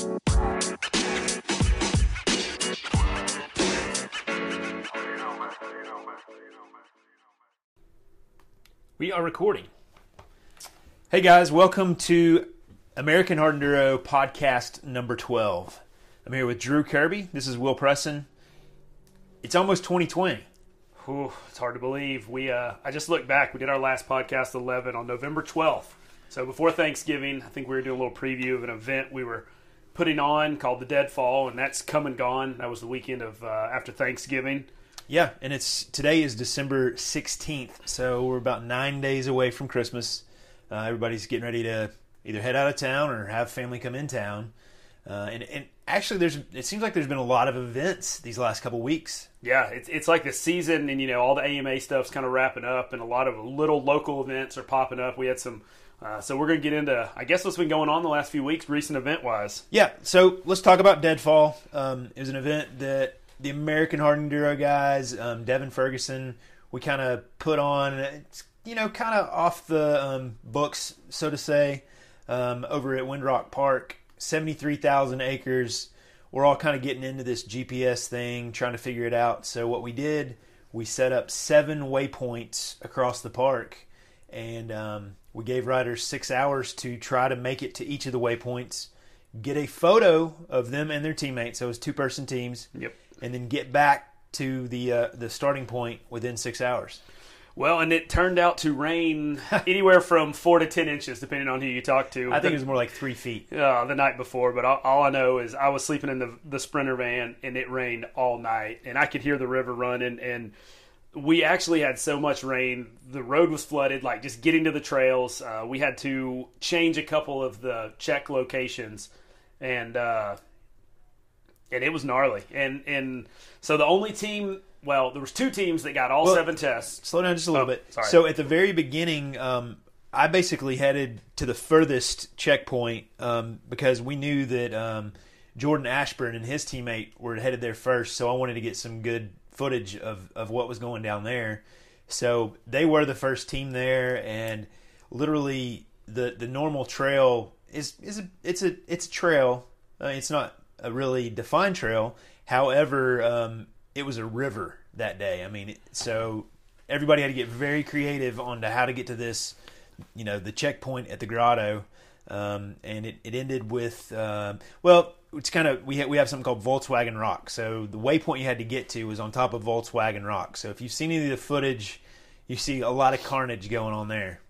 We are recording. Hey guys, welcome to American Hard Enduro podcast number 12. I'm here with Drew Kirby. This is Will Presson. It's almost 2020. Whew, it's hard to believe. We uh, I just looked back. We did our last podcast 11 on November 12th. So before Thanksgiving, I think we were doing a little preview of an event we were putting on called the Deadfall, and that's come and gone. That was the weekend of uh, after Thanksgiving. Yeah, and it's today is December 16th, so we're about nine days away from Christmas. Uh, everybody's getting ready to either head out of town or have family come in town. Uh, and, and actually, there's it seems like there's been a lot of events these last couple weeks. Yeah, it's it's like the season, and you know all the AMA stuff's kind of wrapping up, and a lot of little local events are popping up. We had some. Uh, so we're going to get into, I guess, what's been going on the last few weeks, recent event wise. Yeah, so let's talk about Deadfall. Um, it was an event that the American Hard Enduro guys, um, Devin Ferguson, we kind of put on. It's you know kind of off the um, books, so to say, um, over at Windrock Park, seventy three thousand acres. We're all kind of getting into this GPS thing, trying to figure it out. So what we did, we set up seven waypoints across the park, and um, we gave riders six hours to try to make it to each of the waypoints, get a photo of them and their teammates. So it was two person teams. Yep and then get back to the uh, the starting point within six hours. Well, and it turned out to rain anywhere from four to ten inches, depending on who you talk to. I think it was more like three feet uh, the night before. But all, all, I know is I was sleeping in the the sprinter van, and it rained all night, and I could hear the river running. And we actually had so much rain, the road was flooded. Like just getting to the trails, uh, we had to change a couple of the check locations, and uh, and it was gnarly. And and so the only team, well, there was two teams that got all well, seven tests. Slow down just a little oh, bit. Sorry. So at the very beginning, um, I basically headed to the furthest checkpoint um, because we knew that um, Jordan Ashburn and his teammate were headed there first. So I wanted to get some good footage of of what was going down there. So they were the first team there, and literally the the normal trail is is a it's a it's a trail. Uh, it's not a really defined trail. However, um, it was a river that day. I mean, so everybody had to get very creative on to how to get to this, you know, the checkpoint at the grotto. Um, and it, it ended with, uh, well, it's kind of, we, ha- we have something called Volkswagen Rock. So the waypoint you had to get to was on top of Volkswagen Rock. So if you've seen any of the footage, you see a lot of carnage going on there.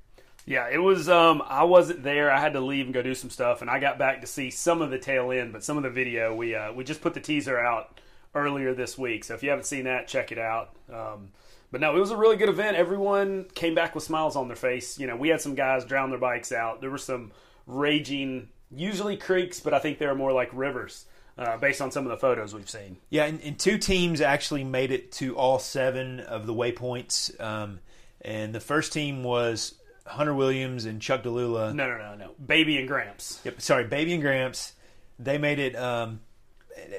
Yeah, it was. Um, I wasn't there. I had to leave and go do some stuff, and I got back to see some of the tail end, but some of the video we uh, we just put the teaser out earlier this week. So if you haven't seen that, check it out. Um, but no, it was a really good event. Everyone came back with smiles on their face. You know, we had some guys drown their bikes out. There were some raging, usually creeks, but I think they're more like rivers. Uh, based on some of the photos we've seen. Yeah, and, and, two teams actually made it to all seven of the waypoints. Um, and the first team was Hunter Williams and Chuck DeLula. No, no, no, no. Baby and Gramps. Yep. Sorry, Baby and Gramps. They made it. Um,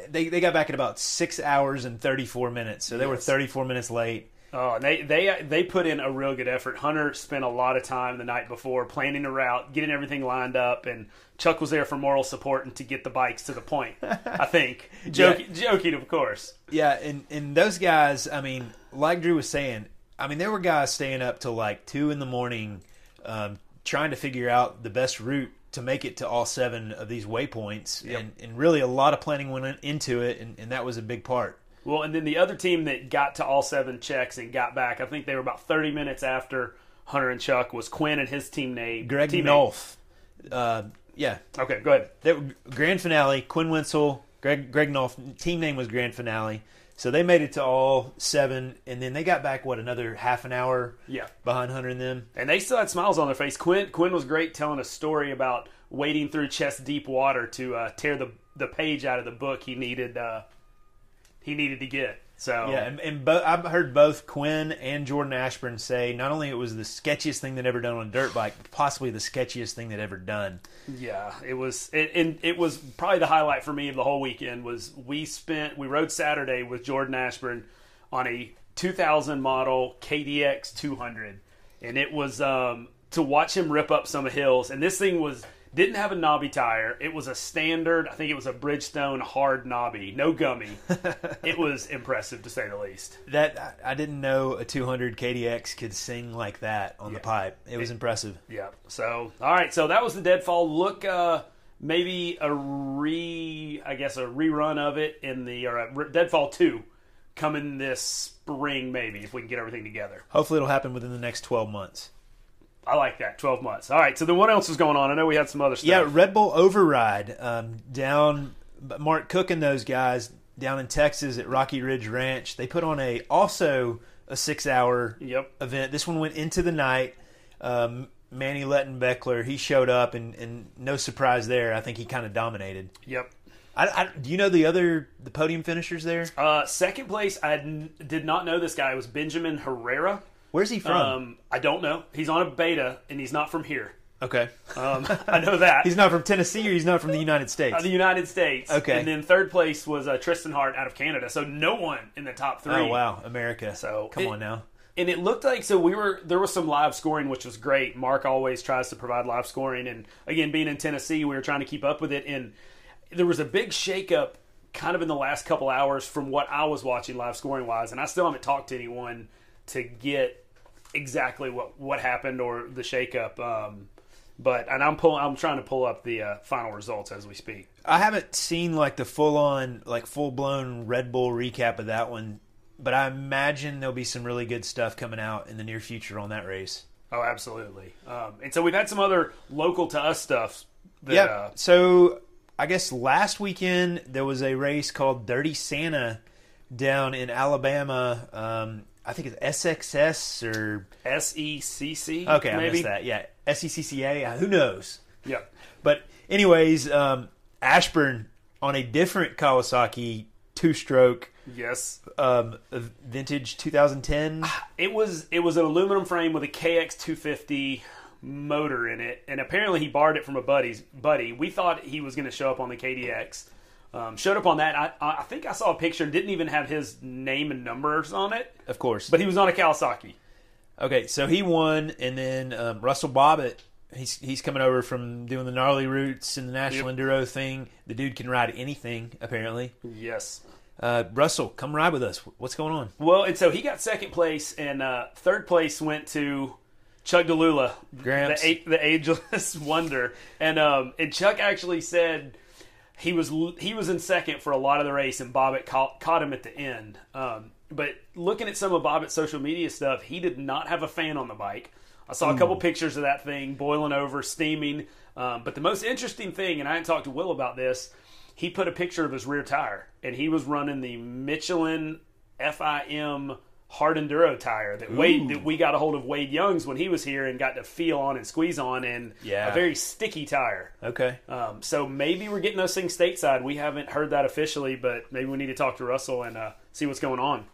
they they got back in about six hours and thirty four minutes, so they yes. were thirty four minutes late. Oh, and they they they put in a real good effort. Hunter spent a lot of time the night before planning a route, getting everything lined up, and Chuck was there for moral support and to get the bikes to the point. I think, joking, yeah. joking, of course. Yeah, and and those guys, I mean, like Drew was saying, I mean, there were guys staying up till like two in the morning um, trying to figure out the best route to make it to all seven of these waypoints, yep. and, and really a lot of planning went into it, and, and that was a big part. Well, and then the other team that got to all seven checks and got back, I think they were about 30 minutes after Hunter and Chuck was Quinn and his team name. Greg Nolf. Uh, yeah. Okay, go ahead. They, grand finale, Quinn Wenzel, Greg, Greg Nolf. Team name was Grand Finale. So they made it to all seven, and then they got back what another half an hour, yeah, behind Hunter and them, and they still had smiles on their face. Quinn Quinn was great telling a story about wading through chest deep water to uh, tear the the page out of the book he needed uh, he needed to get. So yeah, and, and bo- I've heard both Quinn and Jordan Ashburn say not only it was the sketchiest thing they'd ever done on a dirt bike, but possibly the sketchiest thing they'd ever done. Yeah, it was, it, and it was probably the highlight for me of the whole weekend. Was we spent we rode Saturday with Jordan Ashburn on a 2000 model KDX 200, and it was um, to watch him rip up some hills. And this thing was Didn't have a knobby tire. It was a standard. I think it was a Bridgestone hard knobby, no gummy. it was impressive to say the least. That I didn't know a 200 KDX could sing like that on the pipe. It was impressive. Yeah. So all right. So that was the Deadfall. Look, uh, maybe a re, I guess a rerun of it in the or a, Deadfall two coming this spring, maybe if we can get everything together. Hopefully, it'll happen within the next 12 months. I like that. Twelve months. All right. So then, what else is going on? I know we had some other stuff. Yeah, Red Bull Override um, down. Mark Cook and those guys down in Texas at Rocky Ridge Ranch. They put on a also a six hour Yep. event. This one went into the night. Um, Manny Lettenbichler he showed up and, and no surprise there. I think he kind of dominated. Yep. I, I, do you know the other the podium finishers there? Uh, second place, I did not know this guy. It was Benjamin Herrera. Where's he from? Um, I don't know. He's on a beta, and he's not from here. okay, Um, I know that. he's not from Tennessee or he's not from the United States. Uh, the United States. Okay. And then third place was uh, Tristan Hart out of Canada. So no one in the top three. oh wow, America! So come it- on now. And it looked like so we were there was some live scoring which was great. Mark always tries to provide live scoring and again being in Tennessee we were trying to keep up with it and there was a big shakeup kind of in the last couple hours from what I was watching live scoring wise and I still haven't talked to anyone to get exactly what what happened or the shakeup um but and I'm pulling I'm trying to pull up the uh, final results as we speak. I haven't seen like the full on, like full blown Red Bull recap of that one, but I imagine there'll be some really good stuff coming out in the near future on that race. Oh, absolutely. Um, and so we've had some other local to us stuff. That, Yeah. uh, so I guess last weekend there was a race called Dirty Santa down in Alabama. Um, I think it's SXS or SECC. okay, I maybe. missed that. Yeah, SECCA. Uh, Who knows? Yeah. But anyways, um, Ashburn on a different Kawasaki two-stroke Yes. um, vintage 2010. It was it was an aluminum frame with a KX 250 motor in it, and apparently he borrowed it from a buddy's buddy. We thought he was going to show up on the KDX. Um, showed up on that. I, I think I saw a picture didn't even have his name and numbers on it, Of course. but he was on a Kawasaki. okay, so he won, and then um, Russell Bobbitt. He's he's coming over from doing the gnarly roots and the national enduro thing. The dude can ride anything apparently. Yes. Uh, Russell, come ride with us. What's going on? Well, and so he got second place, and uh, third place went to Chuck DeLula, Gramps. the, a- the ageless wonder. And um, and Chuck actually said he was he was in second for a lot of the race, and Bobbitt caught, caught him at the end. Um, but looking at some of Bobbitt's social media stuff, he did not have a fan on the bike. I saw a couple pictures of that thing boiling over, steaming. Um, but the most interesting thing, and I hadn't talked to Will about this, he put a picture of his rear tire, and he was running the Michelin FIM hard enduro tire that Wade that we got a hold of Wade Young's when he was here and got to feel on and squeeze on, and Yeah. a very sticky tire. Okay. Um, so maybe we're getting those things stateside. We haven't heard that officially, but maybe we need to talk to Russell and uh, see what's going on.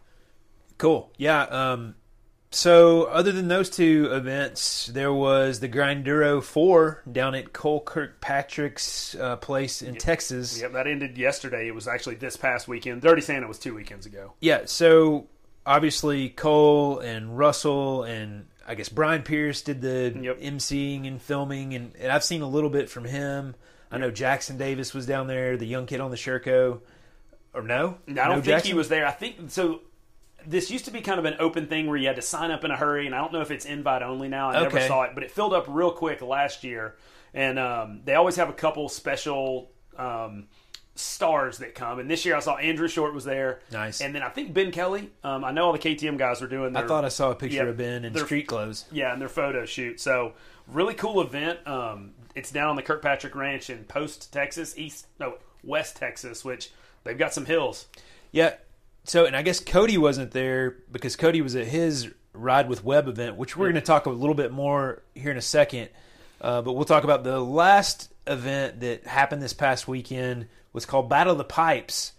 Cool. Yeah. Um, so, other than those two events, there was the Grinduro 4 down at Cole Kirkpatrick's uh, place in Texas. Yep, that ended yesterday. It was actually this past weekend. Dirty Santa was two weekends ago. Yeah, so obviously Cole and Russell and I guess Brian Pierce did the Yep. emceeing and filming, and, and I've seen a little bit from him. I know Jackson Davis was down there, the young kid on the Sherco. Or no? No, I don't No think Jackson? he was there. I think so. This used to be kind of an open thing where you had to sign up in a hurry, and I don't know if it's invite only now. I never saw it, but it filled up real quick last year. And um, they always have a couple special um, stars that come. And this year I saw Andrew Short was there. Nice. And then I think Ben Kelly. Um, I know all the KTM guys were doing. Their, I thought I saw a picture Yeah, of Ben in they're- street clothes. yeah, and their photo shoot. So really cool event. Um, it's down on the Kirkpatrick Ranch in Post, Texas, East no West Texas, which they've got some hills. Yeah. So, and I guess Cody wasn't there because Cody was at his Ride with Webb event, which we're going to talk a little bit more here in a second. Uh, but we'll talk about the last event that happened this past weekend was called Battle of the Pipes,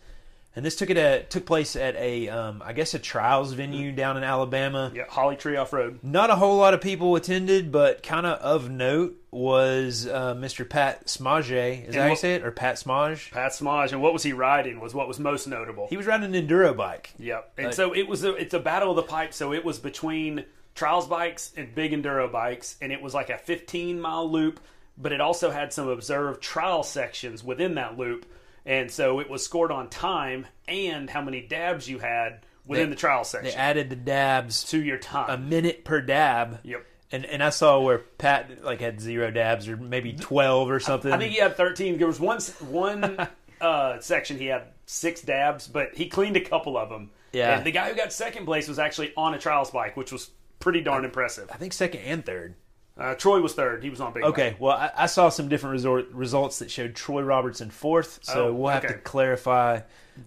and this took it at, took place at a um, I guess a trials venue down in Alabama. Yeah, Holly Tree Off Road. Not a whole lot of people attended, but kind of of note was uh, Mr. Pat Smage. Is that how you say it, or Pat Smage? Pat Smaj, and what was he riding was what was most notable. He was riding an enduro bike. Yep. And Uh, so it was a, it's a battle of the pipe. So it was between trials bikes and big enduro bikes, and it was like a 15 mile loop but it also had some observed trial sections within that loop. And so it was scored on time and how many dabs you had within They- the trial section. They added the dabs to your time. a minute per dab. Yep. And and I saw where Pat like had zero dabs or maybe twelve or something. I think he had 13. There was one one uh, section he had six dabs, but he cleaned a couple of them. Yeah. And the guy who got second place was actually on a trials bike, which was pretty darn impressive. I think second and third. Uh, Troy was third. He was on big. Okay, well, I, I saw some different resort, results that showed Troy Robertson fourth, so Oh, we'll have to clarify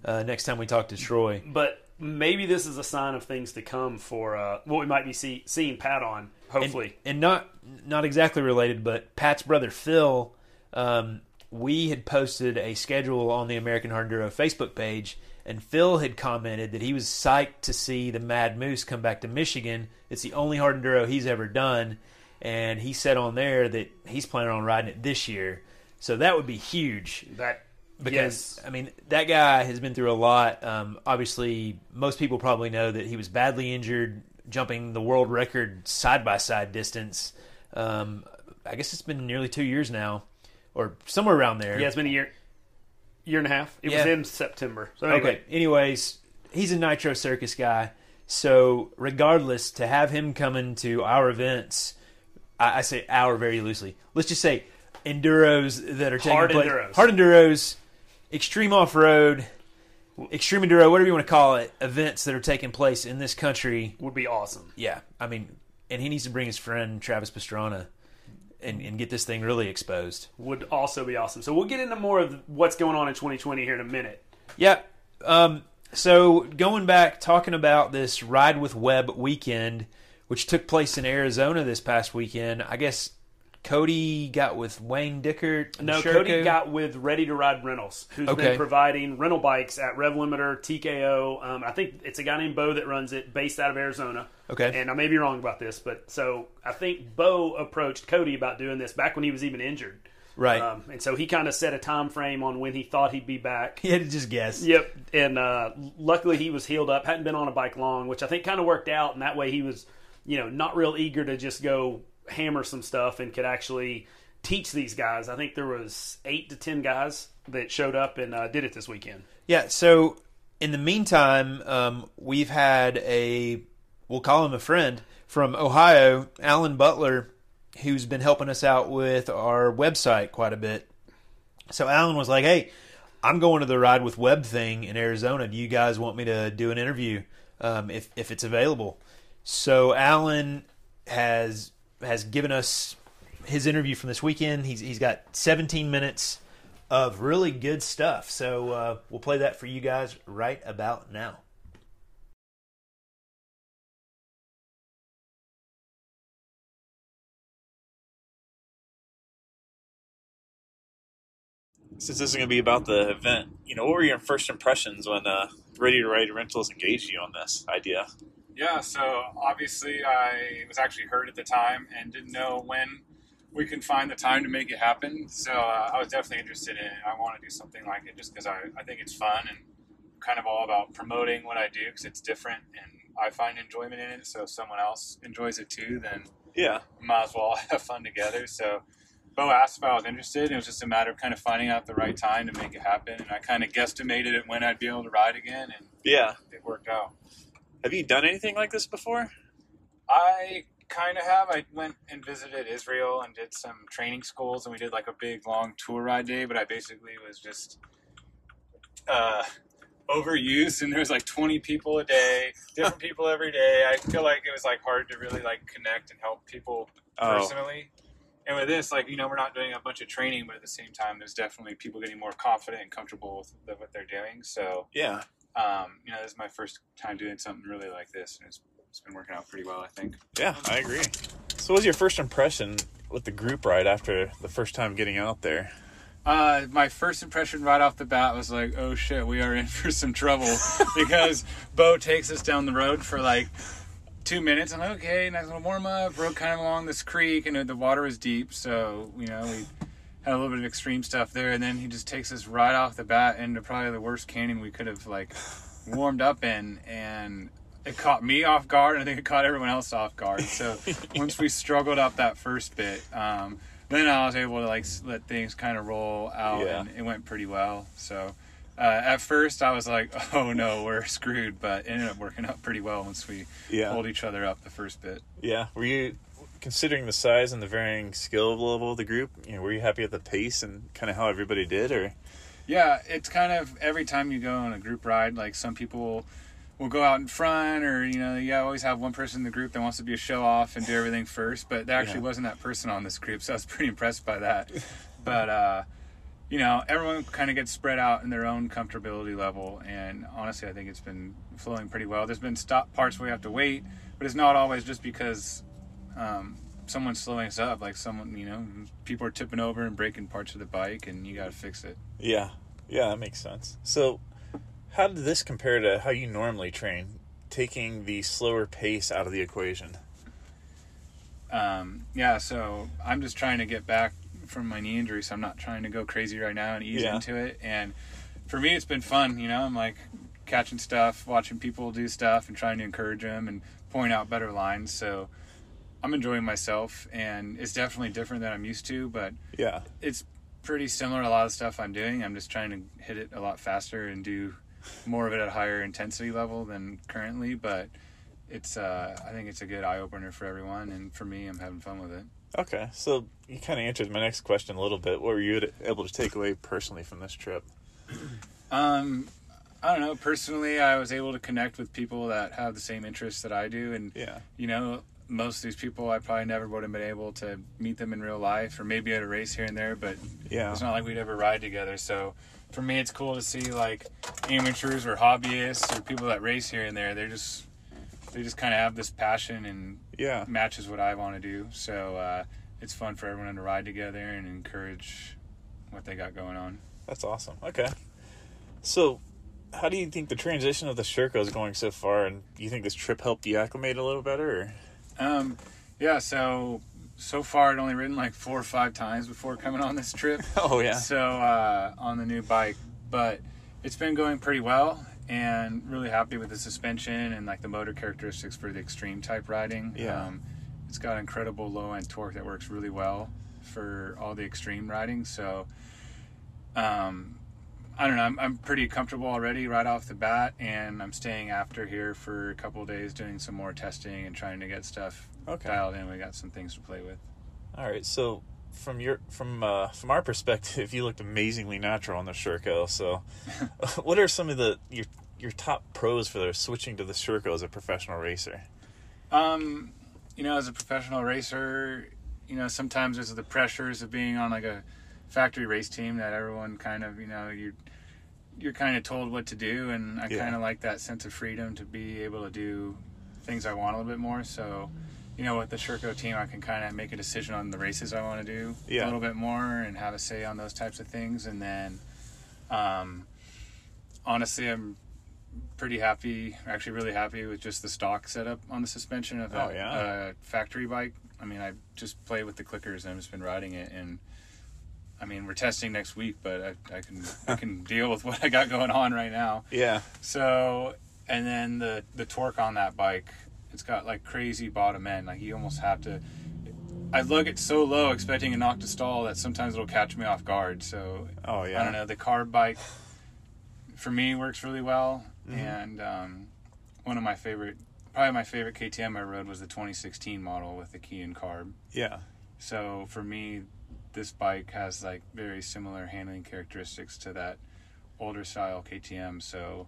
uh, next time we talk to Troy. But maybe this is a sign of things to come for uh, what we might be see, seeing Pat on. And, Hopefully, and not not exactly related, but Pat's brother Phil, um, we had posted a schedule on the American Hard Enduro Facebook page, and Phil had commented that he was psyched to see the Mad Moose come back to Michigan. It's the only hard enduro he's ever done, and he said on there that he's planning on riding it this year. So that would be huge. that because yes, I mean that guy has been through a lot. Um, obviously, most people probably know that he was badly injured jumping the world record side by side distance. Um, I guess it's been nearly two years now, or somewhere around there. yeah, it's been a year, year and a half. It was in September. So anyway, Okay. Anyways, he's a Nitro Circus guy. So regardless, to have him coming to our events, I, I say our very loosely. Let's just say enduros that are taking Hard place. enduros. Hard enduros, extreme off road, extreme enduro, whatever you want to call it, events that are taking place in this country. would be awesome. Yeah, I mean, and he needs to bring his friend Travis Pastrana and, and get this thing really exposed. Would also be awesome. So we'll get into more of what's going on in 2020 here in a minute. Yeah. Um, so going back, talking about this Ride with Webb weekend, which took place in Arizona this past weekend. I guess Cody got with Wayne Dickert. No, Sherco. Cody got with Ready to Ride Rentals, who's Okay. been providing rental bikes at Rev Limiter, TKO. Um, I think it's a guy named Bo that runs it, based out of Arizona. Okay. And I may be wrong about this, but so I think Bo approached Cody about doing this back when he was even injured. right. Um, and so he kind of set a time frame on when he thought he'd be back. he had to just guess. Yep. And uh, luckily he was healed up, hadn't been on a bike long, which I think kind of worked out. And that way he was, you know, not real eager to just go hammer some stuff and could actually teach these guys. I think there was eight to ten guys that showed up and uh, did it this weekend. Yeah. So in the meantime, um, we've had a we'll call him a friend from Ohio, Alan Butler, who's been helping us out with our website quite a bit. So Alan was like, "Hey, I'm going to the Ride with Webb thing in Arizona. Do you guys want me to do an interview um, if if it's available?" So Alan has has given us his interview from this weekend. He's he's got 17 minutes of really good stuff. So uh, we'll play that for you guys right about now. since this is going to be about the event, you know, what were your first impressions when uh, Ready to Ride Rentals engaged you on this idea? Yeah, so obviously I was actually hurt at the time and didn't know when we can find the time to make it happen. So uh, I was definitely interested in it. I want to do something like it just because I, I think it's fun and kind of all about promoting what I do because it's different and I find enjoyment in it. So if someone else enjoys it too, then Yeah, might as well have fun together. So Bo asked if I was interested. It was just a matter of kind of finding out the right time to make it happen. And I kind of guesstimated it when I'd be able to ride again, and yeah. it worked out. Have you done anything like this before? I kind of have. I went and visited Israel and did some training schools, and we did like a big long tour ride day. But I basically was just uh, overused, and there was like 20 people a day, different people every day. I feel like it was like hard to really like connect and help people Oh. personally. And with this, like you know, we're not doing a bunch of training, but at the same time, there's definitely people getting more confident and comfortable with the, what they're doing. So, Yeah. Um, you know, this is my first time doing something really like this, and it's, it's been working out pretty well, I think. Yeah, I agree. So, what was your first impression with the group ride after the first time getting out there? Uh, my first impression right off the bat was like, oh shit, we are in for some trouble because Bo takes us down the road for like two minutes. I'm like, okay, nice little warm up. Rode kind of along this creek, and the water was deep, so you know we a little bit of extreme stuff there. And then he just takes us right off the bat into probably the worst canyon we could have like warmed up in, and it caught me off guard, and I think it caught everyone else off guard. So once we struggled up that first bit, um, then I was able to like let things kind of roll out, Yeah. and it went pretty well. So uh, at first I was like, "Oh no, we're screwed," but it ended up working out pretty well once we Yeah. pulled each other up the first bit. Yeah. Were you considering the size and the varying skill level of the group? You know, were you happy with the pace and kind of how everybody did, or Yeah, it's kind of every time you go on a group ride, like some people will go out in front, or you know, you always have one person in the group that wants to be a show off and do everything first. But there actually Yeah. wasn't that person on this group, so I was pretty impressed by that. But uh, you know, everyone kind of gets spread out in their own comfortability level, and honestly, I think it's been flowing pretty well. There's been stop parts where we have to wait, but it's not always just because. Um, someone's slowing us up like someone you know people are tipping over and breaking parts of the bike and you got to fix it yeah, yeah, that makes sense. So, how did this compare to how you normally train, taking the slower pace out of the equation? um, yeah, so I'm just trying to get back from my knee injury, so I'm not trying to go crazy right now and ease Yeah. into it. And for me, it's been fun. You know, I'm like catching stuff, watching people do stuff, and trying to encourage them and point out better lines. So I'm enjoying myself, and it's definitely different than I'm used to, but Yeah, it's pretty similar. to A lot of stuff I'm doing, I'm just trying to hit it a lot faster and do more of it at a higher intensity level than currently, but. It's uh, I think it's a good eye opener for everyone, and for me, I'm having fun with it. Okay, so you kind of answered my next question a little bit. What were you able to take away personally from this trip? Um, I don't know. Personally, I was able to connect with people that have the same interests that I do, and Yeah, you know, most of these people I probably never would have been able to meet them in real life, or maybe at a race here and there. But yeah, it's not like we'd ever ride together. So for me, it's cool to see like amateurs or hobbyists or people that race here and there. They're just they just kind of have this passion and yeah. matches what I want to do. So uh, it's fun for everyone to ride together and encourage what they got going on. That's awesome. Okay, so how do you think the transition of the Sherco is going so far, and do you think this trip helped you acclimate a little better? Or? Um, yeah, so so far I'd only ridden like four or five times before coming on this trip. Oh yeah, So uh, on the new bike, but it's been going pretty well, and really happy with the suspension and like the motor characteristics for the extreme type riding. Yeah. Um, it's got incredible low end torque that works really well for all the extreme riding. So, um, I don't know. I'm, I'm pretty comfortable already right off the bat, and I'm staying after here for a couple of days doing some more testing and trying to get stuff Okay. dialed in. We got some things to play with. All right, so from your from uh, from our perspective, you looked amazingly natural on the Sherco. So, what are some of the your your top pros for the switching to the Sherco as a professional racer? Um, you know, as a professional racer, you know, sometimes there's the pressures of being on like a factory race team that everyone kind of, you know, you you're kind of told what to do, and I Yeah. kind of like that sense of freedom to be able to do things I want a little bit more. So, you know, with the Sherco team, I can kind of make a decision on the races I want to do Yeah. a little bit more and have a say on those types of things, and then, um, honestly, I'm pretty happy, actually really happy with just the stock setup on the suspension of a, Oh, yeah. a factory bike. I mean, I just play with the clickers and I've just been riding it and I mean, we're testing next week, but I, I can I can deal with what I got going on right now. Yeah, So, and then the the torque on that bike, it's got like crazy bottom end. Like you almost have to. I lug it so low, expecting a knock to stall, that sometimes it'll catch me off guard. So Oh yeah. I don't know. The carb bike for me works really well, Mm-hmm. and um, one of my favorite, probably my favorite KTM I rode was the 2016 model with the Keihin carb. Yeah. So for me, this bike has like very similar handling characteristics to that older style KTM. So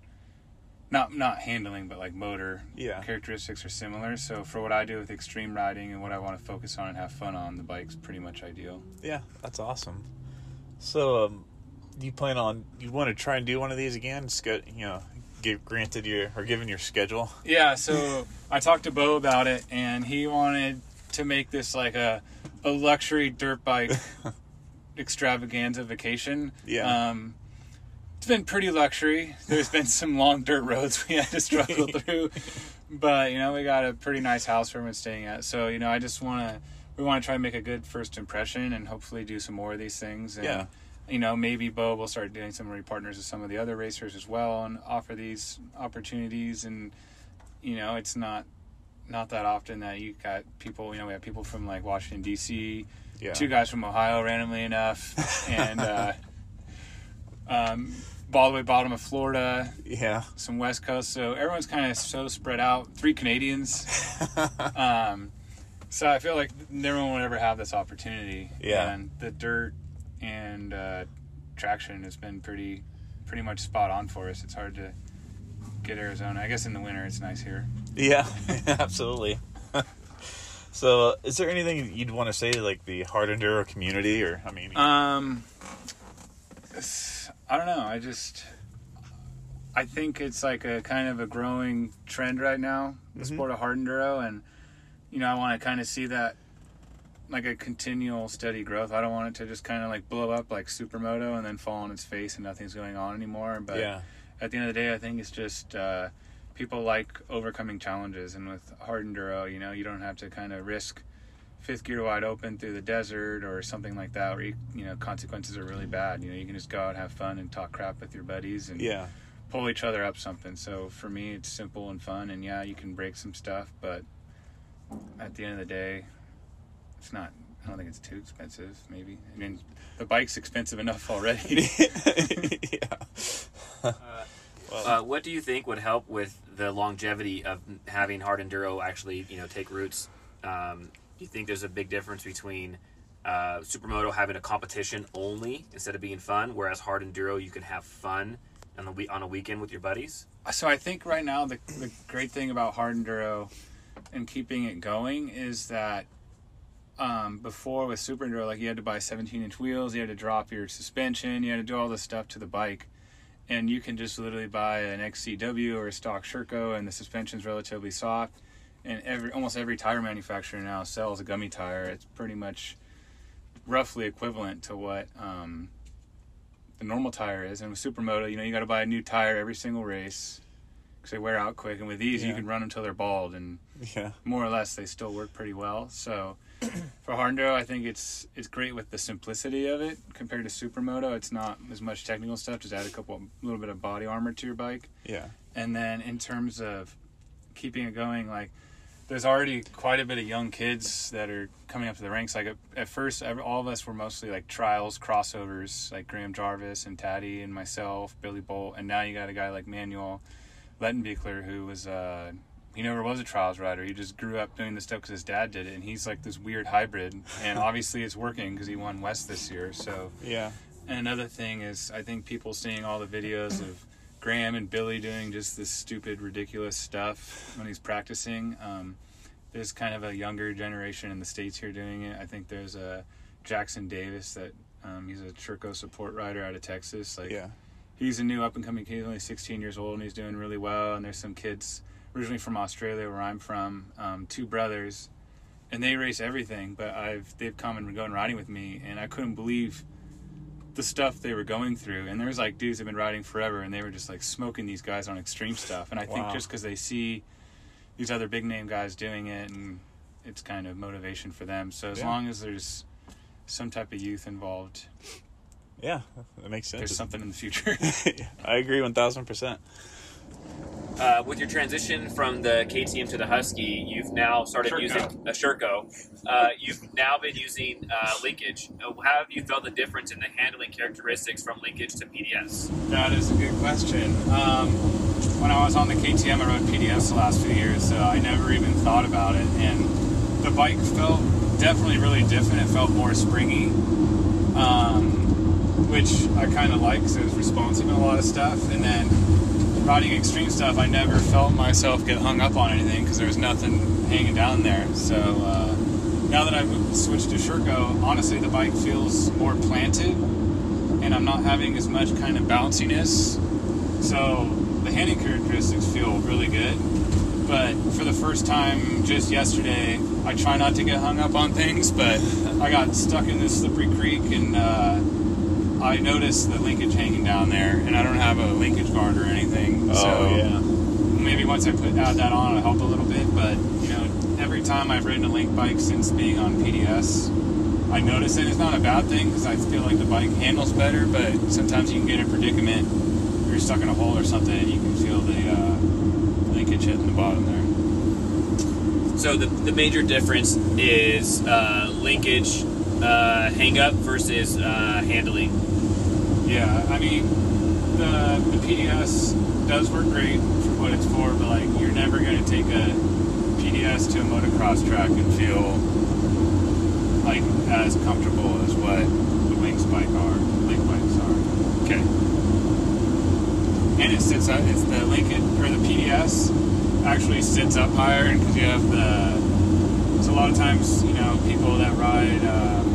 not not handling, but like motor Yeah. characteristics are similar. So for what I do with extreme riding and what I want to focus on and have fun on, the bike's pretty much ideal. Yeah, that's awesome. So, um, you plan on you want to try and do one of these again? Sc- you know, give granted your or given your schedule. Yeah, so I talked to Bo about it, and he wanted to make this like a a luxury dirt bike extravaganza vacation. Yeah. Um, it's been pretty luxury. There's been some long dirt roads we had to struggle through, but you know we got a pretty nice house where we're staying at. So you know I just want to we want to try and make a good first impression and hopefully do some more of these things. And, Yeah. You know, maybe Bo will start doing some partners with some of the other racers as well and offer these opportunities. And you know, it's not not that often that you got people. You know, we have people from like Washington D.C., Yeah. two guys from Ohio, randomly enough, and uh, um, all the way bottom of Florida, Yeah. some West Coast. So everyone's kind of so spread out. Three Canadians. um, so I feel like no one would ever have this opportunity. Yeah. And the dirt and uh, traction has been pretty, pretty much spot on for us. It's hard to get Arizona. I guess in the winter it's nice here. Yeah, absolutely. so, is there anything you'd want to say to like the hard enduro community, or I mean, Um, I don't know. I just, I think it's like a kind of a growing trend right now, the sport of hard enduro, and you know, I want to kind of see that like a continual steady growth. I don't want it to just kind of like blow up like supermoto and then fall on its face and nothing's going on anymore. But yeah, at the end of the day, I think it's just uh, people like overcoming challenges, and with hard enduro, you know, you don't have to kind of risk fifth gear wide open through the desert or something like that, where you, you know consequences are really bad. You know, you can just go out, have fun, and talk crap with your buddies, and yeah, pull each other up something. So for me, it's simple and fun, and yeah, you can break some stuff, but at the end of the day, it's not. I don't think it's too expensive. Maybe I mean the bike's expensive enough already. yeah. Uh, what do you think would help with the longevity of having hard enduro actually, you know, take roots? Um, do you think there's a big difference between uh, supermoto having a competition only instead of being fun, whereas hard enduro you can have fun on the week on a weekend with your buddies? so I think right now the, the great thing about hard enduro and keeping it going is that um, before with super enduro, like you had to buy 17 inch wheels, you had to drop your suspension, you had to do all this stuff to the bike, and you can just literally buy an XCW or a stock Sherco, and the suspension's relatively soft. And every almost every tire manufacturer now sells a gummy tire. It's pretty much roughly equivalent to what um, the normal tire is. And with supermoto, you know, you got to buy a new tire every single race because they wear out quick. And with these, you can run until they're bald, and yeah, more or less they still work pretty well. So for enduro, I think it's it's great with the simplicity of it compared to supermoto. It's not as much technical stuff. Just add a couple, a little bit of body armor to your bike. yeah, And then in terms of keeping it going, like there's already quite a bit of young kids that are coming up to the ranks. Like at, at first, all of us were mostly like trials, crossovers, like Graham Jarvis and Taddy and myself, Billy Bolt, and now you got a guy like Manuel Lettenbichler who was uh, he never was a trials rider. He just grew up doing this stuff because his dad did it, and he's like this weird hybrid. And obviously, it's working because he won WESS this year. So yeah, and another thing is, I think people seeing all the videos of Graham and Billy doing just this stupid, ridiculous stuff when he's practicing. Um, there's kind of a younger generation in the states here doing it. I think there's a Jackson Davis that um, he's a Sherco support rider out of Texas. Like yeah, he's a new up and coming kid, he's only 16 years old, and he's doing really well. And there's some kids originally from Australia, where I'm from, um, two brothers, and they race everything. But I've they've come and been going riding with me, and I couldn't believe the stuff they were going through. And there's like dudes that have been riding forever, and they were just like smoking these guys on extreme stuff. And I think just because they see these other big name guys doing it, and it's kind of motivation for them. So as Yeah. long as there's some type of youth involved, yeah. That makes sense. there's something in the future. I agree one thousand percent. Uh, with your transition from the KTM to the Husky, you've now started Sherco. using a Sherco. Uh, you've now been using uh, linkage. Uh, How have you felt the difference in the handling characteristics from linkage to PDS? That is a good question. Um, when I was on the KTM, I rode PDS the last few years, so I never even thought about it. And the bike felt definitely really different. It felt more springy, um, which I kind of like because it was responsive in a lot of stuff. And then riding extreme stuff, I never felt myself get hung up on anything because there was nothing hanging down there. So uh, now that I've switched to Sherco, honestly, the bike feels more planted and I'm not having as much kind of bounciness. So the handling characteristics feel really good. But for the first time just yesterday, I try not to get hung up on things, but I got stuck in this slippery creek and uh, I noticed the linkage hanging down there, and I don't have a linkage guard or anything. Oh so yeah, maybe once I put add that on, it'll help a little bit. But you know, every time I've ridden a link bike since being on PDS, I notice it. It's not a bad thing because I feel like the bike handles better. But sometimes you can get in a predicament, you're stuck in a hole or something, and you can feel the uh, linkage hitting the bottom there. So the, the major difference is uh, linkage uh, hang up versus uh, handling. Yeah, I mean, the the PDS does work great for what it's for, but like you're never going to take a PDS to a motocross track and feel like as comfortable as what the are, Link bikes are. Okay. And it sits up. It's the Lincoln or the PDS actually sits up higher because you have the. So a lot of times, you know, people that ride um,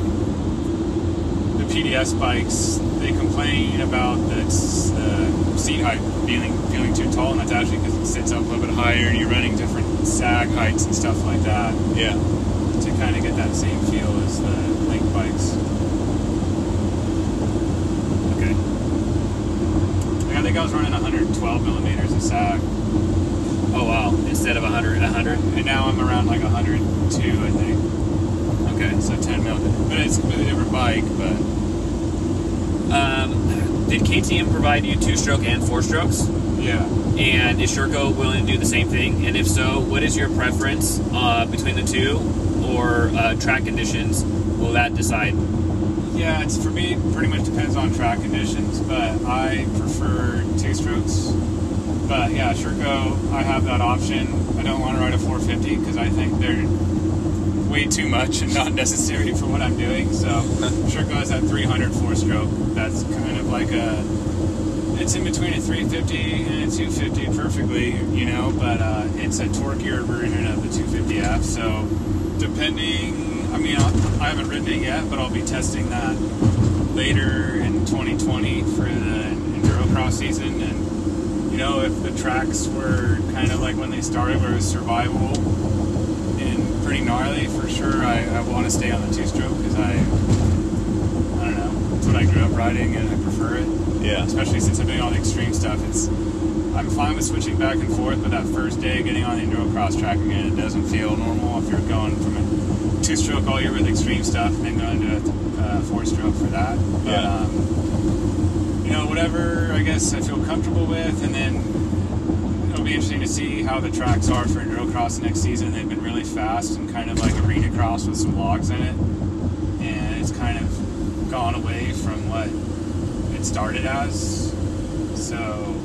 the PDS bikes, they complain about the, the uh, seat height feeling feeling too tall, and that's actually because it sits up a little bit higher, and you're running different sag heights and stuff like that Yeah. to kind of get that same feel as the Link bikes. Okay. Like, I think I was running 112 millimeters of sag. Oh wow! Instead of 100, 100. And now I'm around like 102, I think. Okay. So 10 mil. But it's a completely different bike, but Um, did KTM provide you two stroke and four strokes? yeah. And is Sherco willing to do the same thing? And if so, what is your preference uh, between the two, or uh, track conditions? Will that decide? Yeah, it's for me, pretty much depends on track conditions, but I prefer two strokes. But yeah, Sherco, I have that option. I don't want to ride a 450 because I think they're way too much and not necessary for what I'm doing. So Sherco has that 300 four stroke. That's kind of like a it's in between a 350 and a 250 perfectly, you know, but uh, it's a torquier version of the 250F. So, depending, I mean, I'll, I haven't ridden it yet, but I'll be testing that later in 2020 for the Endurocross season. And, you know, if the tracks were kind of like when they started, where it was survival pretty gnarly, for sure, I, I want to stay on the two stroke because I, I don't know, it's what I grew up riding and I prefer it Yeah. especially since I'm doing all the extreme stuff. It's I'm fine with switching back and forth, but that first day getting on the enduro cross track again, it doesn't feel normal if you're going from a two-stroke all year with extreme stuff and then going to a uh, four-stroke for that. But, Yeah. um, you know, whatever I guess I feel comfortable with, and then it'll be interesting to see how the tracks are for endurocross next season. They've been really fast and kind of like arena cross with some logs in it, and it's kind of gone away from what it started as. So,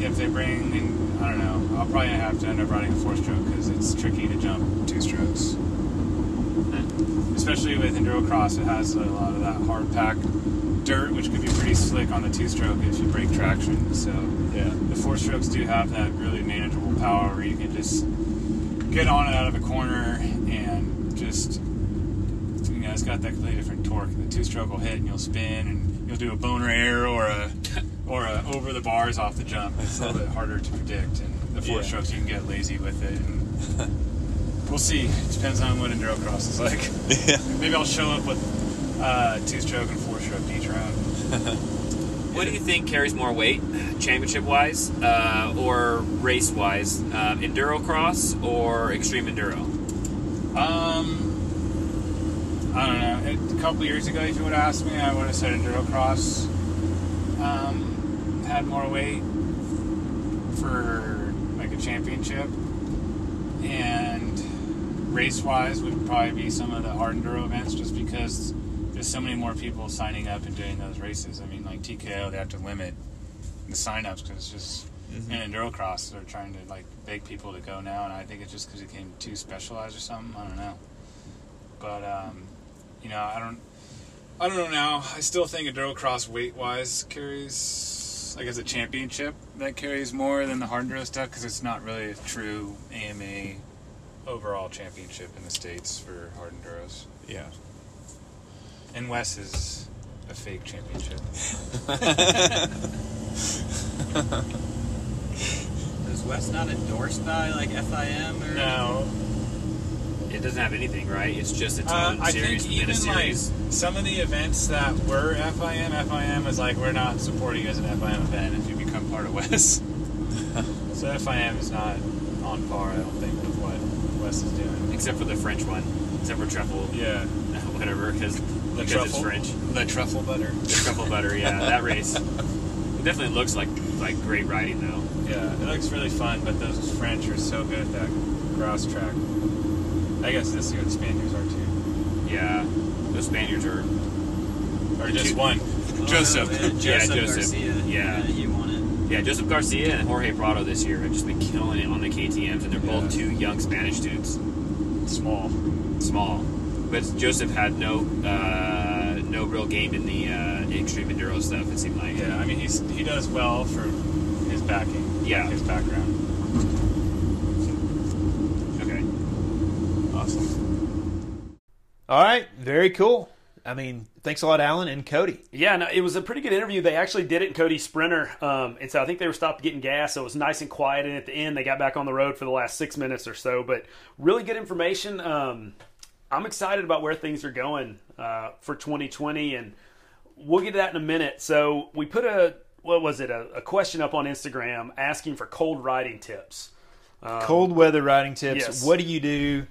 if they bring, in, I don't know, I'll probably have to end up riding a four stroke because it's tricky to jump two strokes. Hmm. Especially with Enduro Cross, it has a lot of that hard pack dirt, which could be pretty slick on the two stroke if you break traction. So, Yeah. the four strokes do have that really manageable power where you can just get on it out of a corner and just you know it's got that completely different torque. The two stroke will hit and you'll spin and you'll do a boner air or a or a over the bars off the jump. It's a little bit harder to predict. And the four Yeah. strokes you can get lazy with it. And we'll see. It depends on what endurocross is like. Yeah. Maybe I'll show up with uh, two stroke and four stroke each. What do you think carries more weight, championship wise uh, or race wise? Um, enduro cross or extreme enduro? Um, I don't know. It, a couple years ago, if you would have asked me, I would have said endurocross um, had more weight for like a championship, and race-wise would probably be some of the hard enduro events, just because there's so many more people signing up and doing those races. I mean, like TKO, they have to limit the sign-ups because it's just in endurocross they're trying to like beg people to go now, and I think it's just because it became too specialized or something. I don't know, but um, you know, I don't, I don't know now. I still think endurocross weight-wise carries like as a championship that carries more than the hard enduro stuff because it's not really a true AMA overall championship in the states for hard enduros. Yeah. And WESS is a fake championship. Is WESS not endorsed by like FIM or? No, It doesn't have anything, right? It's just its Uh, own I series think even like series. some of the events that were FIM, FIM is like we're not supporting you as an FIM event if you become part of WESS. so FIM is not on par, I don't think, with what WESS is doing. except for the French one, except for truffle, Yeah, whatever, because the because truffle, it's French. the truffle butter. The truffle butter, yeah, that race. It definitely looks like like great riding though. Yeah, it looks really fun, but those French are so good at that cross track. I guess this year the Spaniards are too. Yeah, the Spaniards are. Or just one. Joseph. Uh, Joseph, Yeah, Joseph. Garcia. Yeah. he won it. Yeah, Joseph Garcia and Jorge Prado this year have just been killing it on the KTM's, and they're both two young Spanish dudes, Small. small. But Joseph had no uh, no real game in the uh, extreme enduro stuff. It seemed like. Yeah, I mean he's he does well for his backing. Yeah. his background. Okay. Awesome. All right, very cool. I mean, thanks a lot, Alan and Cody. Yeah, no, it was a pretty good interview. They actually did it in Cody's Sprinter, um, and so I think they were stopped getting gas, so it was nice and quiet. And at the end, they got back on the road for the last six minutes or so. But really good information. Um, I'm excited about where things are going uh, for 2020, and we'll get to that in a minute. So we put a what was it a, a question up on Instagram asking for cold riding tips. cold weather riding tips. yes. What do you do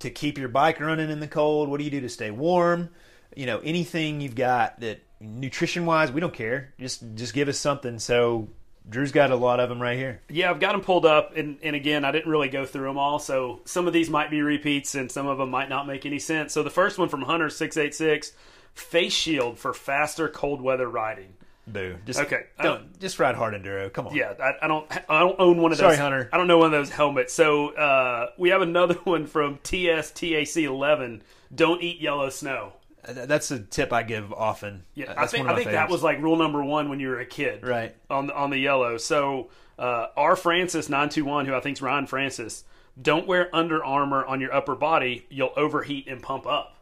to keep your bike running in the cold? What do you do to stay warm? You know, anything you've got that nutrition wise, we don't care. Just just give us something. So Drew's got a lot of them right here. Yeah, I've got them pulled up, and, and again, I didn't really go through them all, so some of these might be repeats, and some of them might not make any sense. So the first one from Hunter six eight six, face shield for faster cold weather riding. Boo. Just Okay, Don't just ride hard enduro. Come on. Yeah, I, I don't I don't own one of those. Sorry. Hunter. I don't know one of those helmets. So uh, we have another one from TSTAC eleven. Don't eat yellow snow. Th- That's a tip I give often. Yeah, Uh, I think I think that was like rule number one when you were a kid. right. on the on the yellow. So uh, R Francis nine two one, who I think is Ryan Francis, don't wear Under Armour on your upper body. You'll overheat and pump up.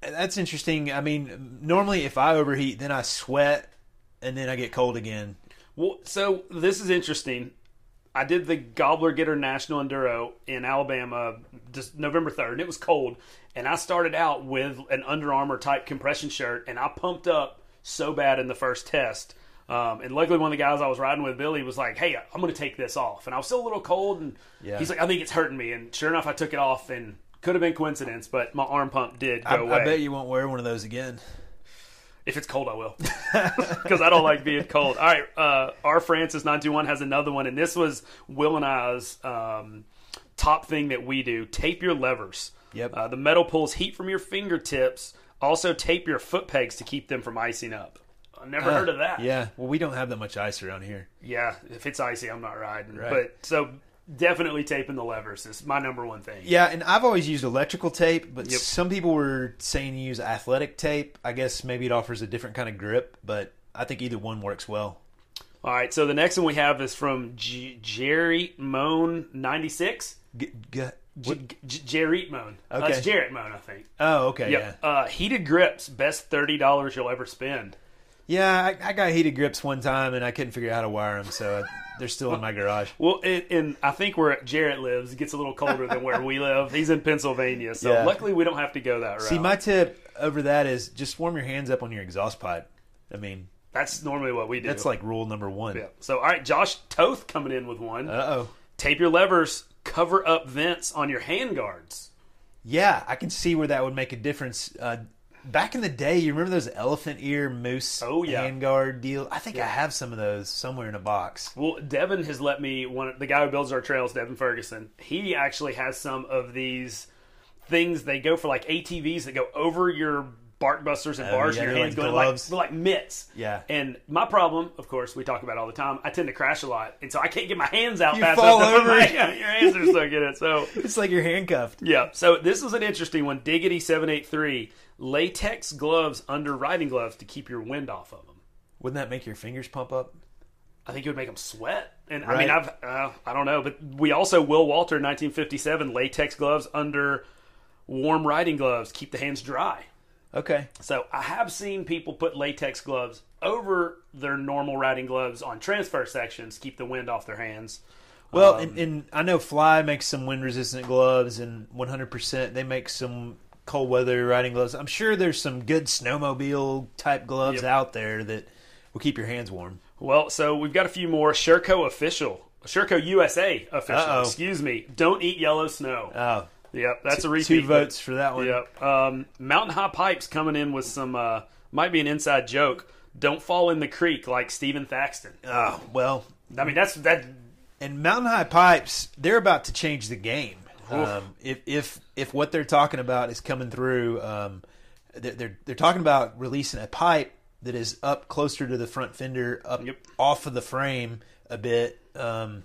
That's interesting. I mean, normally if I overheat, then I sweat, and then I get cold again. Well, so this is interesting. I did the Gobbler Getter National Enduro in Alabama just November 3rd, and it was cold. And I started out with an Under Armour type compression shirt, and I pumped up so bad in the first test. Um, and luckily, one of the guys I was riding with, Billy, was like, "Hey, I'm going to take this off." And I was still a little cold, and Yeah. he's like, "I think it's hurting me." And sure enough, I took it off, and could have been coincidence, but my arm pump did go I, away. I bet you won't wear one of those again. If it's cold, I will, because I don't like being cold. All right, uh, R Francis nine two one has another one, and this was Will and I's um, top thing that we do: tape your levers. Yep. Uh, the metal pulls heat from your fingertips. Also, tape your foot pegs to keep them from icing up. I never heard of that. Uh, Yeah. Well, we don't have that much ice around here. Yeah, if it's icy, I'm not riding. Right. But so definitely taping the levers is my number one thing. Yeah, and I've always used electrical tape, but Yep. some people were saying to use athletic tape. I guess maybe it offers a different kind of grip, but I think either one works well. All right, so the next one we have is from G- Jerry Moan ninety six. G- g- what- J- J- Jarrett Moan. Okay. it's Jarrett Moan, I think. oh, okay, Yep. yeah, Uh, heated grips, best thirty dollars you'll ever spend. Yeah. I, I got heated grips one time, and I couldn't figure out how to wire them, so I, they're still in my garage. Well, it, and I think where Jarrett lives, it gets a little colder than where we live. He's in Pennsylvania, so Yeah. luckily we don't have to go that route. See, my tip over that is just warm your hands up on your exhaust pipe. I mean, That's normally what we do. that's like rule number one. yeah. So, all right, Josh Toth coming in with one. Uh oh. Tape your levers, cover up vents on your hand guards. Yeah, I can see where that would make a difference. Uh, back in the day, you remember those elephant ear moose Oh, yeah. handguard deal? I think I have some of those somewhere in a box. Well, Devin has let me one the guy who builds our trails, Devin Ferguson. He actually has some of these things. They go for like ATVs that go over your bark busters and Oh, bars. yeah, and your hands like going like gloves. like mitts. Yeah. And my problem, of course, we talk about all the time. I tend to crash a lot, and so I can't get my hands out You fast fall enough. over. my- your hands are stuck in it. So It's like you're handcuffed. yeah. So this was an interesting one. Diggity seven eight three latex gloves under riding gloves to keep your wind off of them. Wouldn't that make your fingers pump up? I think it would make them sweat. And I mean, I've uh, I don't know, but we also Will Walter 1957 latex gloves under warm riding gloves keep the hands dry. Okay. So I have seen people put latex gloves over their normal riding gloves on transfer sections, keep the wind off their hands. Well, Um, and, and I know Fly makes some wind resistant gloves, and 100% they make some cold weather riding gloves. I'm sure there's some good snowmobile type gloves Yep. out there that will keep your hands warm. Well, so we've got a few more. Sherco official, Sherco USA official. Uh-oh. Excuse me. Don't eat yellow snow. Oh, yep, that's a repeat. two votes for that one. Yep. Um, Mountain High Pipes coming in with some, uh, might be an inside joke. Don't fall in the creek like Stephen Thaxton. Oh, well, I mean, that's that. and Mountain High Pipes, they're about to change the game. Um, if if if what they're talking about is coming through, um, they're, they're they're talking about releasing a pipe that is up closer to the front fender, up Yep. off of the frame a bit. Um,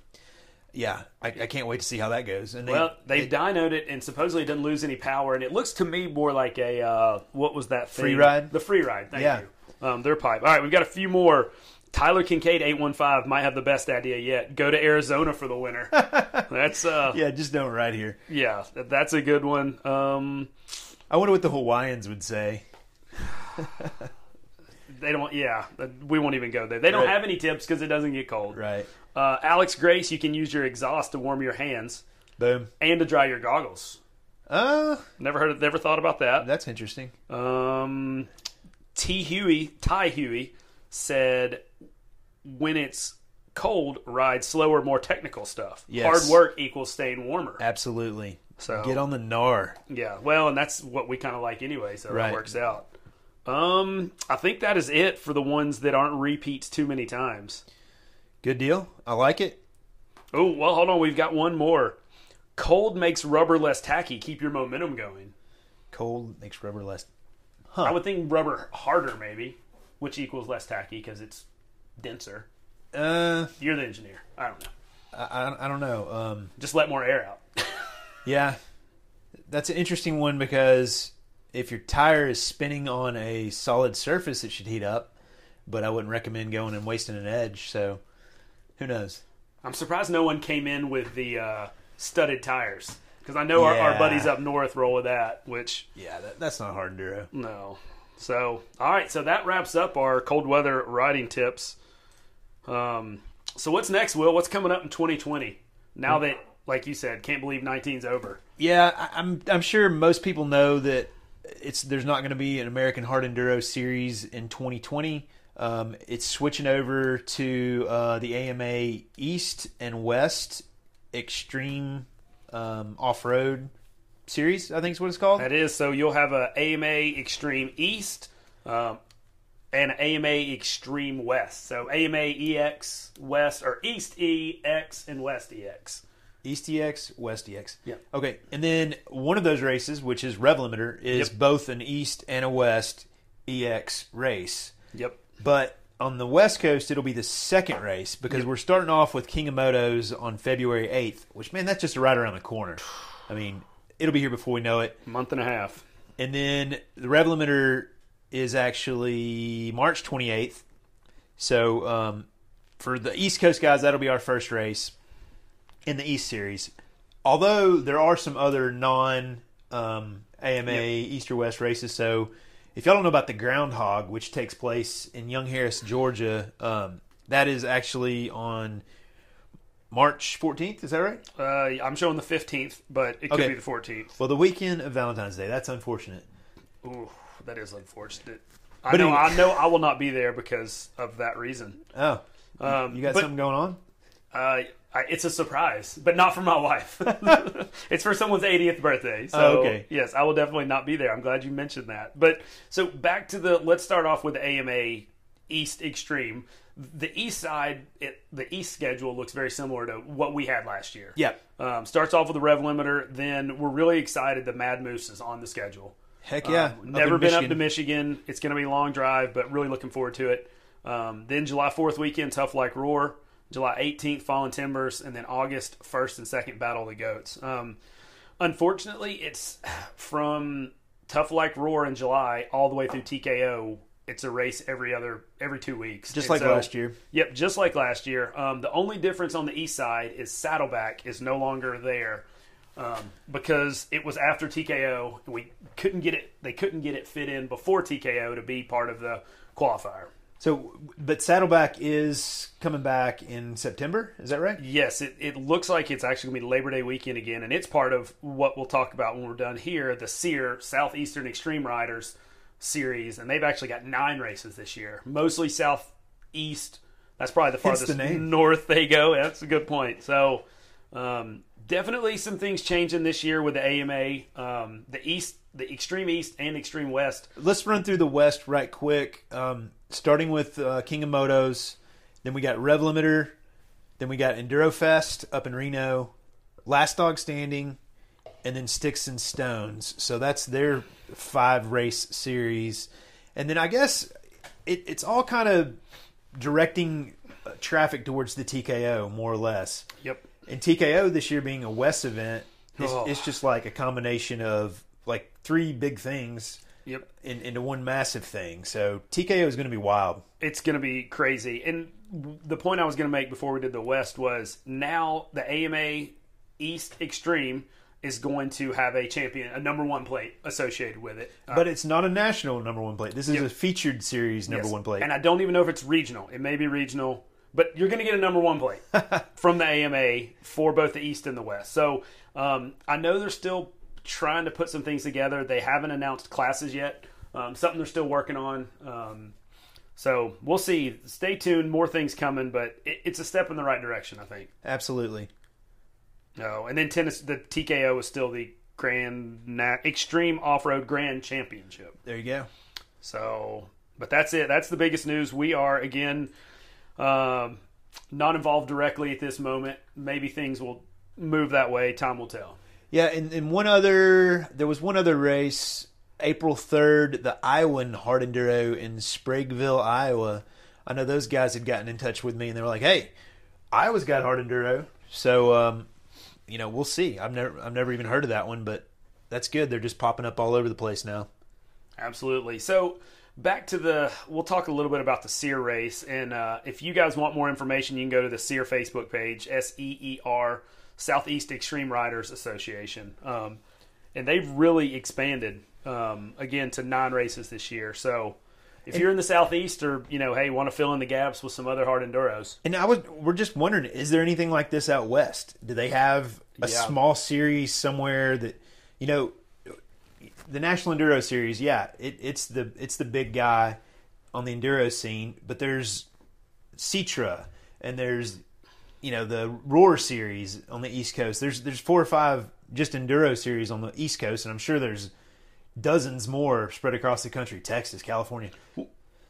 yeah, I, I can't wait to see how that goes. And they, Well, they've they- dynoed it, and supposedly it doesn't lose any power, and it looks to me more like a uh, what was that thing? Free ride? The free ride. Thank Yeah. you. Um, their pipe. All right, we've got a few more. Tyler Kincaid, eight one five, might have the best idea yet. Go to Arizona for the winter. that's uh, yeah. just don't right here. Yeah, that's a good one. Um, I wonder what the Hawaiians would say. they don't. Yeah, we won't even go there. They don't Right. have any tips because it doesn't get cold. Right. Uh, Alex Grace, you can use your exhaust to warm your hands Boom. and to dry your goggles. Uh, Never heard. Of, never thought about that. that's interesting. Um, T. Huey, Ty Huey, said when it's cold, ride slower, more technical stuff. Yes. Hard work equals staying warmer. Absolutely. So Get on the gnar. yeah, well, and that's what we kind of like anyway, so Right. that works out. Um, I think that is it for the ones that aren't repeats too many times. Good deal. I like it. Oh well, hold on, we've got one more. Cold makes rubber less tacky. Keep your momentum going. Cold makes rubber less. Huh. I would think rubber harder, maybe, which equals less tacky because it's denser. Uh, You're the engineer. I don't know. I, I, I don't know. Um, Just let more air out. yeah, that's an interesting one because if your tire is spinning on a solid surface, it should heat up. But I wouldn't recommend going and wasting an edge. So, who knows? I'm surprised no one came in with the uh, studded tires because I know our, our Yeah. buddies up north roll with that. Which Yeah, that, that's not hard enduro. no. So all right, so that wraps up our cold weather riding tips. Um, so what's next, Will? What's coming up in 2020? Now that, like you said, can't believe 19's over. Yeah, I, I'm I'm sure most people know that it's there's not going to be an American Hard Enduro series in 2020. Um, it's switching over to uh, the AMA East and West Extreme um, Off Road Series. I think is what it's called. That is so you'll have a AMA Extreme East. Um, and AMA Extreme West. So AMA EX West or East EX and West EX. East EX, West EX. Yeah. Okay, and then one of those races, which is Rev Limiter, is Yep. both an East and a West EX race. Yep. But on the West Coast, it'll be the second race because we're starting off with King of Motos on February 8th, which, man, that's just right around the corner. I mean, it'll be here before we know it. Month and a half. And then the Rev Limiter is actually March 28th. So um, for the East Coast guys, that'll be our first race in the East Series. Although there are some other non um, AMA East or West races. So if y'all don't know about the Groundhog, which takes place in Young Harris, Georgia, um, that is actually on March 14th. Is that right? Uh, I'm showing the 15th, but it could Okay. be the 14th. Well, the weekend of Valentine's Day. That's unfortunate. Ooh, that is unfortunate. I But know. anyway- I know. I will not be there because of that reason. Oh, Um, you got but, something going on? Uh, I, it's a surprise, but not for my wife. it's for someone's 80th birthday. So Oh, okay. yes, I will definitely not be there. I'm glad you mentioned that. But so back to the. Let's start off with the AMA East Extreme. The East side, it, the East schedule looks very similar to what we had last year. Yeah. Um, starts off with the rev limiter. Then we're really excited that Mad Moose is on the schedule. Heck yeah. Um, never been up to Michigan. It's going to be a long drive, but really looking forward to it. Um, then July 4th weekend, Tough Like Roar. July 18th, Fallen Timbers. And then August 1st and 2nd, Battle of the Goats. Um, unfortunately, it's from Tough Like Roar in July all the way through TKO. It's a race every other every two weeks, Just And like so- last year. Yep, just like last year. Um, the only difference on the east side is Saddleback is no longer there um, because it was after TKO. We couldn't get it. They couldn't get it fit in before TKO to be part of the qualifier. So, but Saddleback is coming back in September. Is that right? Yes, it, it looks like it's actually going to be Labor Day weekend again, and it's part of what we'll talk about when we're done here the SEER, Southeastern Extreme Riders series, and they've actually got nine races this year, mostly Southeast. That's probably the farthest the north they go. That's a good point. So, um, definitely some things changing this year with the AMA, um, the East, the Extreme East and Extreme West. Let's run through the West right quick. Um, starting with uh, King of Motos, then we got Rev Limiter, then we got Enduro Fest up in Reno, Last Dog Standing, and then Sticks and Stones. So that's their five race series, and then I guess it, it's all kind of directing uh, traffic towards the TKO more or less. Yep. And TKO this year being a West event, it's, Oh. it's just like a combination of like three big things Yep. in, into one massive thing. So TKO is going to be wild. it's going to be crazy. And the point I was going to make before we did the West was now the AMA East Extreme is going to have a champion, a number one plate associated with it. Uh, But it's not a national number one plate. This is Yep. a featured series number yes. one plate. And I don't even know if it's regional. It may be regional, but you're going to get a number one plate from the AMA for both the East and the West. So um, I know they're still trying to put some things together. They haven't announced classes yet. Um, something they're still working on. Um, so we'll see. Stay tuned. More things coming, but it, it's a step in the right direction, I think. Absolutely. No, and then tennis. The TKO is still the Grand Na- Extreme Off Road Grand Championship. There you go. So, but that's it. That's the biggest news. We are again um, not involved directly at this moment. Maybe things will move that way. Time will tell. Yeah, and, and one other, there was one other race, April 3rd, the Iowan Hard Enduro in Spragueville, Iowa. I know those guys had gotten in touch with me and they were like, hey, Iowa's got Hard Enduro. So, um, you know, we'll see. I've never, I've never even heard of that one, but that's good. They're just popping up all over the place now. Absolutely. So back to the, we'll talk a little bit about the SEER race, and uh, if you guys want more information, you can go to the SEER Facebook page, S E E R Southeast Extreme Riders Association, um, and they've really expanded um, again to nine races this year. So. If you're in the southeast, or you know, hey, want to fill in the gaps with some other hard enduros, And I was, we're just wondering, is there anything like this out west? Do they have a Yeah. small series somewhere that, you know, the National Enduro Series? Yeah, it, it's the it's the big guy on the enduro scene, but there's Citra and there's you know the Roar Series on the East Coast. There's there's four or five just enduro series on the East Coast, and I'm sure there's dozens more spread across the country, Texas, California. and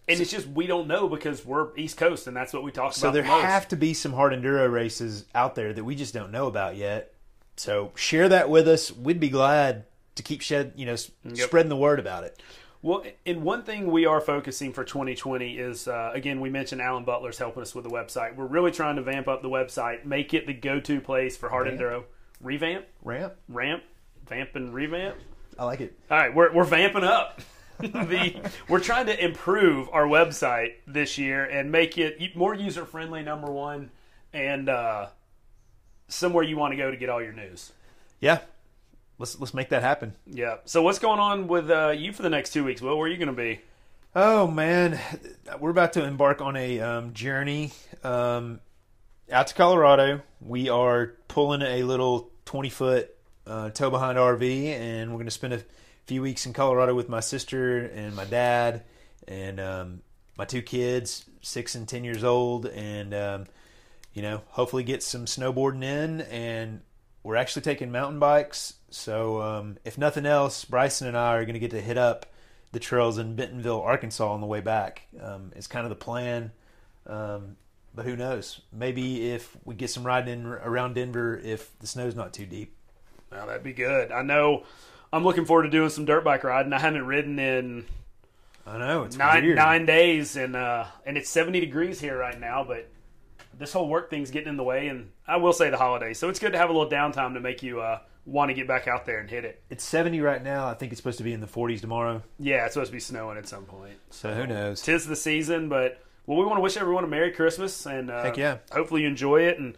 it's just we don't know because we're East Coast, and that's what we talk So about. So there the have to be some hard enduro races out there that we just don't know about yet. So share that with us. We'd be glad to keep shed, you know, s spreading the word about it. Well, and one thing we are focusing for 2020 is uh, again we mentioned Alan Butler's helping us with the website. We're really trying to vamp up the website, make it the go-to place for hard Vamp? enduro. Revamp, Ramp, ramp, vamp, and revamp. I like it. All right, we're we're vamping up. the we're trying to improve our website this year and make it more user friendly. Number one, and uh, somewhere you want to go to get all your news. Yeah, let's let's make that happen. Yeah. So what's going on with uh, you for the next two weeks? Will, where are you going to be? Oh man, we're about to embark on a um, journey um, out to Colorado. We are pulling a little twenty foot uh, tow behind RV, and we're going to spend a few weeks in Colorado with my sister and my dad and um, my two kids, six and ten years old, and um, you know, hopefully get some snowboarding in. And we're actually taking mountain bikes, so um, if nothing else, Bryson and I are going to get to hit up the trails in Bentonville, Arkansas on the way back. Um, it's kind of the plan. Um, but who knows? Maybe if we get some riding in around Denver, if the snow's not too deep. Well, that'd be good. I know. I'm looking forward to doing some dirt bike riding. I haven't ridden in I know it's nine weird. nine days, and uh, and it's 70 degrees here right now. But this whole work thing's getting in the way, and I will say the holidays. So it's good to have a little downtime to make you uh, want to get back out there and hit it. It's 70 right now. I think it's supposed to be in the 40s tomorrow. Yeah, it's supposed to be snowing at some point. So who knows? Tis the season, but well, we want to wish everyone a Merry Christmas and uh, Heck yeah. hopefully you enjoy it. And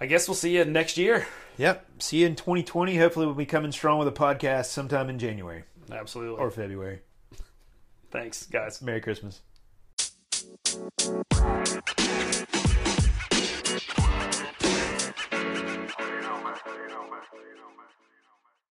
I guess we'll see you next year. Yep. See you in 2020. Hopefully, we'll be coming strong with a podcast sometime in January Absolutely. or February. Thanks, guys. Merry Christmas.